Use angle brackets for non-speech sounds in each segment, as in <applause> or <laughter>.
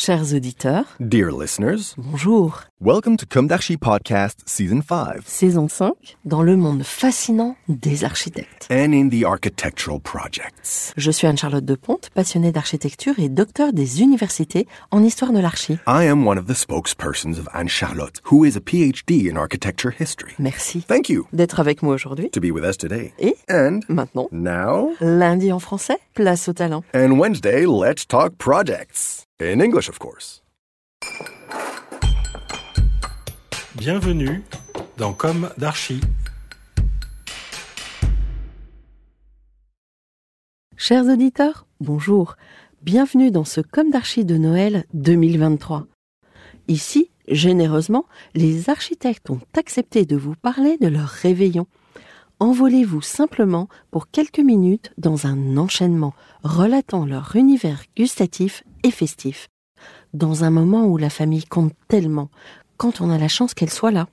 Chers auditeurs, Dear listeners, bonjour. welcome to Kumdashi Podcast Season 5 Saison 5, dans le monde fascinant des architectes. and in the architectural projects. Je suis Anne-Charlotte Deponte, passionnée d'architecture et docteur des universités en histoire de l'archi. I am one of the spokespersons of Anne Charlotte, who is a PhD in architecture history. Merci Thank you d'être avec moi aujourd'hui. to be with us today. Et And maintenant, now, lundi en français, place au talent. and Wednesday, let's talk projects. In English, of course. Bienvenue dans Comme d'Archi. Chers auditeurs, bonjour. Bienvenue dans ce Comme d'Archi de Noël 2023. Ici, généreusement, les architectes ont accepté de vous parler de leur réveillon. Envolez-vous simplement pour quelques minutes dans un enchaînement relatant leur univers gustatif et festif. Dans un moment où la famille compte tellement, quand on a la chance qu'elle soit là.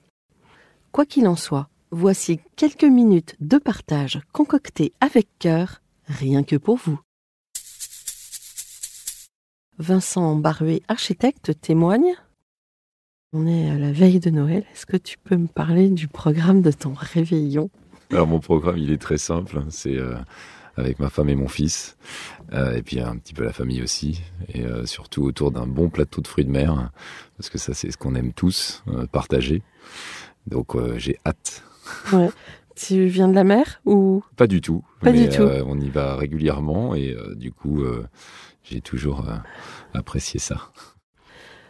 Quoi qu'il en soit, voici quelques minutes de partage concoctées avec cœur rien que pour vous. Vincent Baruet, architecte, témoigne. On est à la veille de Noël. Est-ce que tu peux me parler du programme de ton réveillon? Alors mon programme, il est très simple. C'est euh, avec ma femme et mon fils, euh, et puis un petit peu la famille aussi, et euh, surtout autour d'un bon plateau de fruits de mer, parce que ça, c'est ce qu'on aime tous euh, partager. Donc euh, j'ai hâte. Ouais. Tu viens de la mer ou? Pas du tout. Pas mais, du tout. euh, on y va régulièrement, et euh, du coup, euh, j'ai toujours euh, apprécié ça.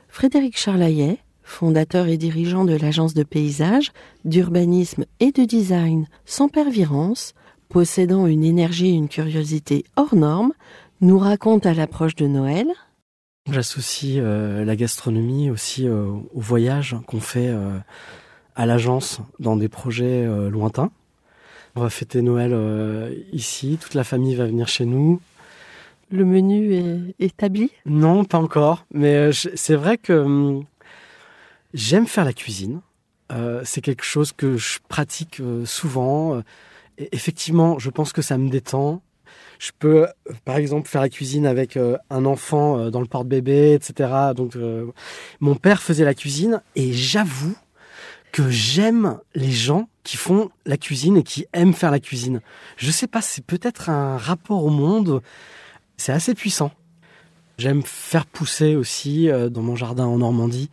Frédéric Charlaillet, fondateur et dirigeant de l'agence de paysage, d'urbanisme et de design sans pervirance, possédant une énergie et une curiosité hors normes, nous raconte à l'approche de Noël J'associe euh, la gastronomie aussi euh, au voyage qu'on fait euh, à l'agence dans des projets lointains. On va fêter Noël ici, toute la famille va venir chez nous. le menu est établi? Non, pas encore, mais c'est vrai que hum, j'aime faire la cuisine. C'est quelque chose que je pratique souvent. Effectivement, je pense que ça me détend. Je peux, euh, par exemple, faire la cuisine avec euh, un enfant euh, dans le porte-bébé, etc. Donc, mon père faisait la cuisine et j'avoue que j'aime les gens qui font la cuisine et qui aiment faire la cuisine. Je sais pas, c'est peut-être un rapport au monde. C'est assez puissant. J'aime faire pousser aussi dans mon jardin en Normandie,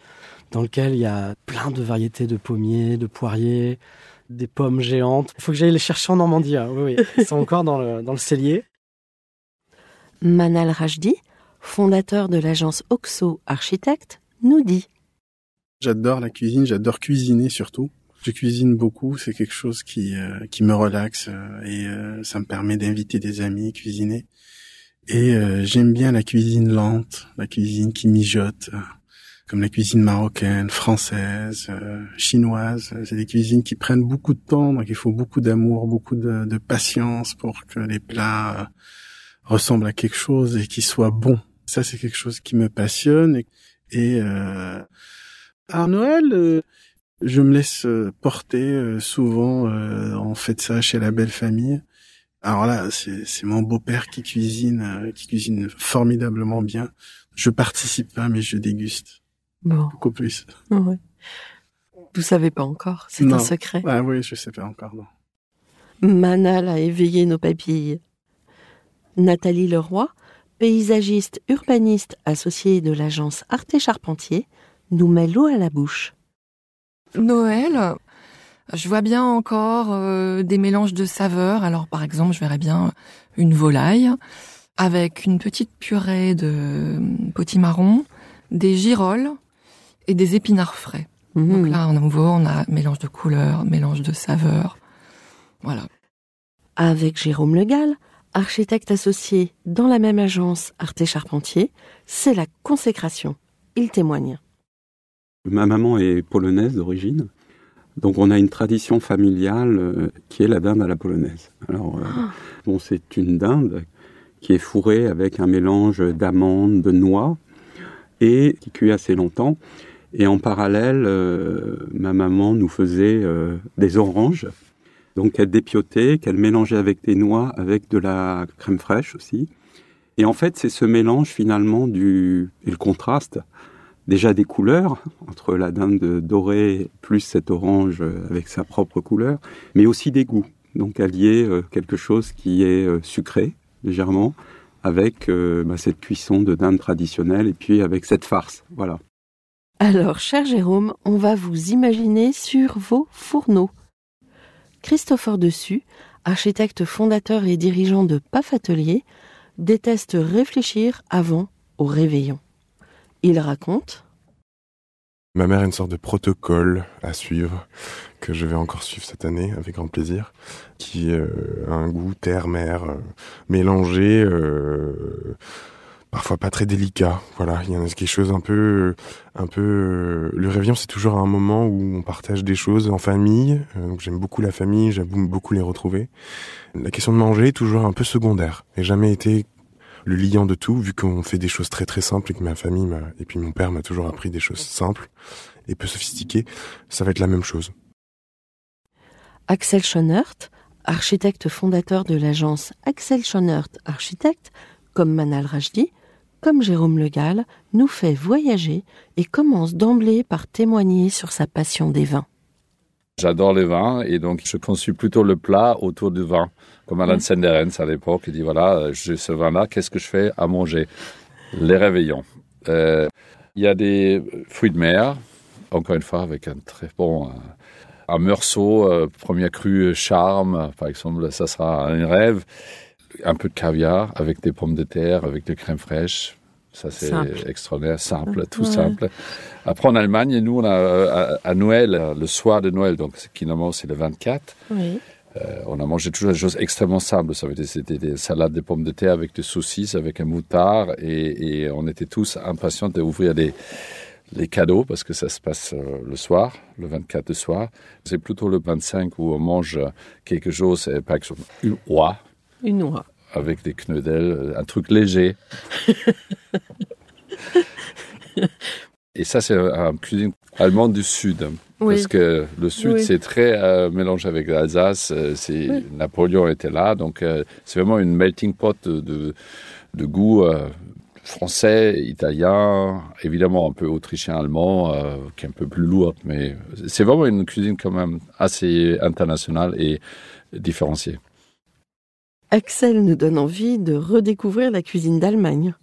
dans lequel il y a plein de variétés de pommiers, de poiriers, des pommes géantes. Il faut que j'aille les chercher en Normandie. hein. Oui, oui. Ils sont encore dans le, dans le cellier. Manal Rajdi, fondateur de l'agence Oxo Architecte, nous dit J'adore la cuisine, j'adore cuisiner surtout. Je cuisine beaucoup, c'est quelque chose qui euh, qui me relaxe euh, et euh, ça me permet d'inviter des amis cuisiner. Et euh, j'aime bien la cuisine lente, la cuisine qui mijote, euh, comme la cuisine marocaine, française, euh, chinoise. C'est des cuisines qui prennent beaucoup de temps, donc il faut beaucoup d'amour, beaucoup de, de patience pour que les plats euh, ressemblent à quelque chose et qu'ils soient bons. Ça, c'est quelque chose qui me passionne et, euh, à Noël, euh, je me laisse euh, porter euh, souvent. euh, on fait ça chez la belle famille. Alors là, c'est mon beau-père qui cuisine, euh, qui cuisine formidablement bien. Je participe pas, mais je déguste Bon, beaucoup plus. ouais. Vous savez pas encore, c'est un secret. Ah oui, je sais pas encore. Non. Manal a éveillé nos papilles. Nathalie Leroy, paysagiste urbaniste associée de l'agence Arte Charpentier, nous met l'eau à la bouche. Noël, je vois bien encore euh, des mélanges de saveurs. Alors par exemple, je verrais bien une volaille avec une petite purée de euh, potimarron, des girolles et des épinards frais. Mmh. Donc là, en nouveau, on a mélange de couleurs, mélange de saveurs. Voilà. Avec Jérôme Legal, architecte associé dans la même agence Arte Charpentier, c'est la consécration. Il témoigne. Ma maman est polonaise d'origine. Donc on a une tradition familiale euh, qui est la dinde à la polonaise. Alors euh, ah. bon, c'est une dinde qui est fourrée avec un mélange d'amandes, de noix et qui cuit assez longtemps. Et en parallèle, euh, ma maman nous faisait des oranges, donc qu'elle dépiotait, qu'elle mélangeait avec des noix, avec de la crème fraîche aussi. Et en fait, c'est ce mélange finalement du et le contraste déjà des couleurs, entre la dinde dorée plus cette orange avec sa propre couleur, mais aussi des goûts. Donc allier euh, quelque chose qui est euh, sucré, légèrement, avec euh, bah, cette cuisson de dinde traditionnelle et puis avec cette farce. Voilà. Alors, cher Jérôme, on va vous imaginer sur vos fourneaux. Christopher Dessus, architecte fondateur et dirigeant de PAF Atelier, déteste réfléchir avant au réveillon. Il raconte Ma mère a une sorte de protocole à suivre, que je vais encore suivre cette année avec grand plaisir, qui euh, a un goût terre-mer euh, mélangé, euh, parfois pas très délicat. Voilà, il y a quelque chose un peu, un peu. le réveillon, c'est toujours un moment où on partage des choses en famille. donc j'aime beaucoup la famille, j'aime beaucoup les retrouver. La question de manger est toujours un peu secondaire, et jamais été le liant de tout, vu qu'on fait des choses très très simples et que ma famille et puis mon père m'a toujours appris des choses simples et peu sophistiquées, ça va être la même chose. Axel Schonert, architecte fondateur de l'agence Axel Schonert Architecte, comme Manal Rajdi, comme Jérôme Le Gall, nous fait voyager et commence d'emblée par témoigner sur sa passion des vins. J'adore les vins et donc je conçus plutôt le plat autour du vin comme Alan Senderens à l'époque, il dit voilà, j'ai ce vin-là, qu'est-ce que je fais à manger? Les réveillons. Euh, il y a des fruits de mer, encore une fois, avec un très bon. Un, meursault, euh, premier cru charme, par exemple, ça sera un rêve. Un peu de caviar avec des pommes de terre, avec de crème fraîche. Ça, c'est extraordinaire, simple, tout simple. Après, en Allemagne, nous, on a euh, à, Noël, le soir de Noël, donc qui normalement c'est le 24. Oui. Euh, on a mangé toujours des choses extrêmement simples. Ça c'était des salades de pommes de terre avec des saucisses, avec un moutard, et, on était tous impatients d'ouvrir les, les cadeaux parce que ça se passe euh, le soir, le 24 de soir. C'est plutôt le 25 où on mange quelque chose, par exemple une oie. Une. Avec des knödel, un truc léger. <laughs> et ça, c'est un cuisine allemande du Sud. Parce que le Sud, c'est très euh, mélangé avec l'Alsace. Euh, Napoléon était là, donc euh, c'est vraiment une melting pot de, de, goût français, italien, évidemment un peu autrichien, allemand, qui est un peu plus lourd, mais c'est vraiment une cuisine quand même assez internationale et différenciée. Axel nous donne envie de redécouvrir la cuisine d'Allemagne.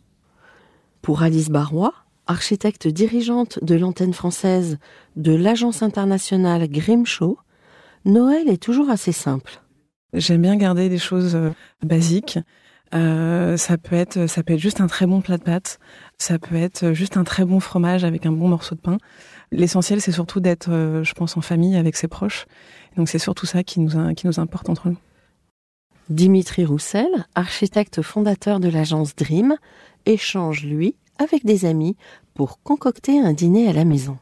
Pour Alice Barrois, architecte dirigeante de l'antenne française de l'agence internationale Grimshaw, Noël est toujours assez simple. J'aime bien garder des choses euh, basiques. Euh, ça peut être, ça peut être juste un très bon plat de pâtes. Ça peut être juste un très bon fromage avec un bon morceau de pain. L'essentiel, c'est surtout d'être, euh, je pense, en famille avec ses proches. Donc c'est surtout ça qui nous, qui nous importe entre nous. Dimitri Roussel, architecte fondateur de l'agence Dream, échange, lui, avec des amis pour concocter un dîner à la maison.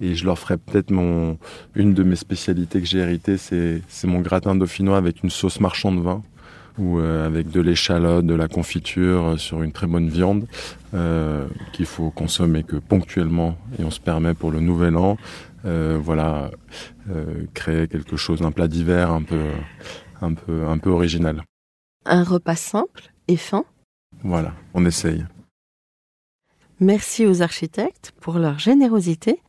Et je leur ferai peut-être mon une de mes spécialités que j'ai héritées, c'est mon gratin dauphinois avec une sauce marchand de vin ou euh, avec de l'échalote, de la confiture euh, sur une très bonne viande euh, qu'il faut consommer que ponctuellement et on se permet pour le nouvel an, voilà, créer quelque chose, un plat d'hiver un peu, un peu, un peu original. Un repas simple et fin. Voilà, on essaye. Merci aux architectes pour leur générosité,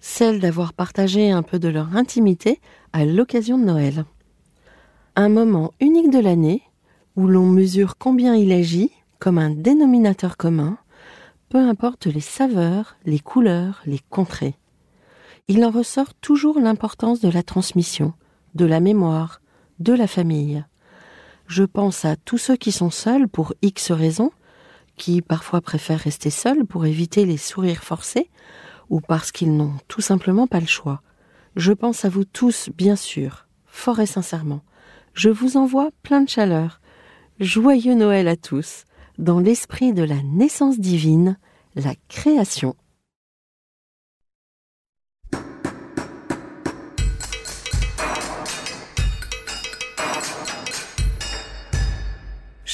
celle d'avoir partagé un peu de leur intimité à l'occasion de Noël. Un moment unique de l'année où l'on mesure combien il agit comme un dénominateur commun, peu importe les saveurs, les couleurs, les contrées. Il en ressort toujours l'importance de la transmission, de la mémoire, de la famille. Je pense à tous ceux qui sont seuls pour X raisons, qui parfois préfèrent rester seuls pour éviter les sourires forcés, ou parce qu'ils n'ont tout simplement pas le choix. Je pense à vous tous, bien sûr, fort et sincèrement. Je vous envoie plein de chaleur. Joyeux Noël à tous, dans l'esprit de la naissance divine, la création.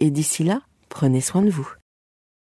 Et d'ici là, prenez soin de vous.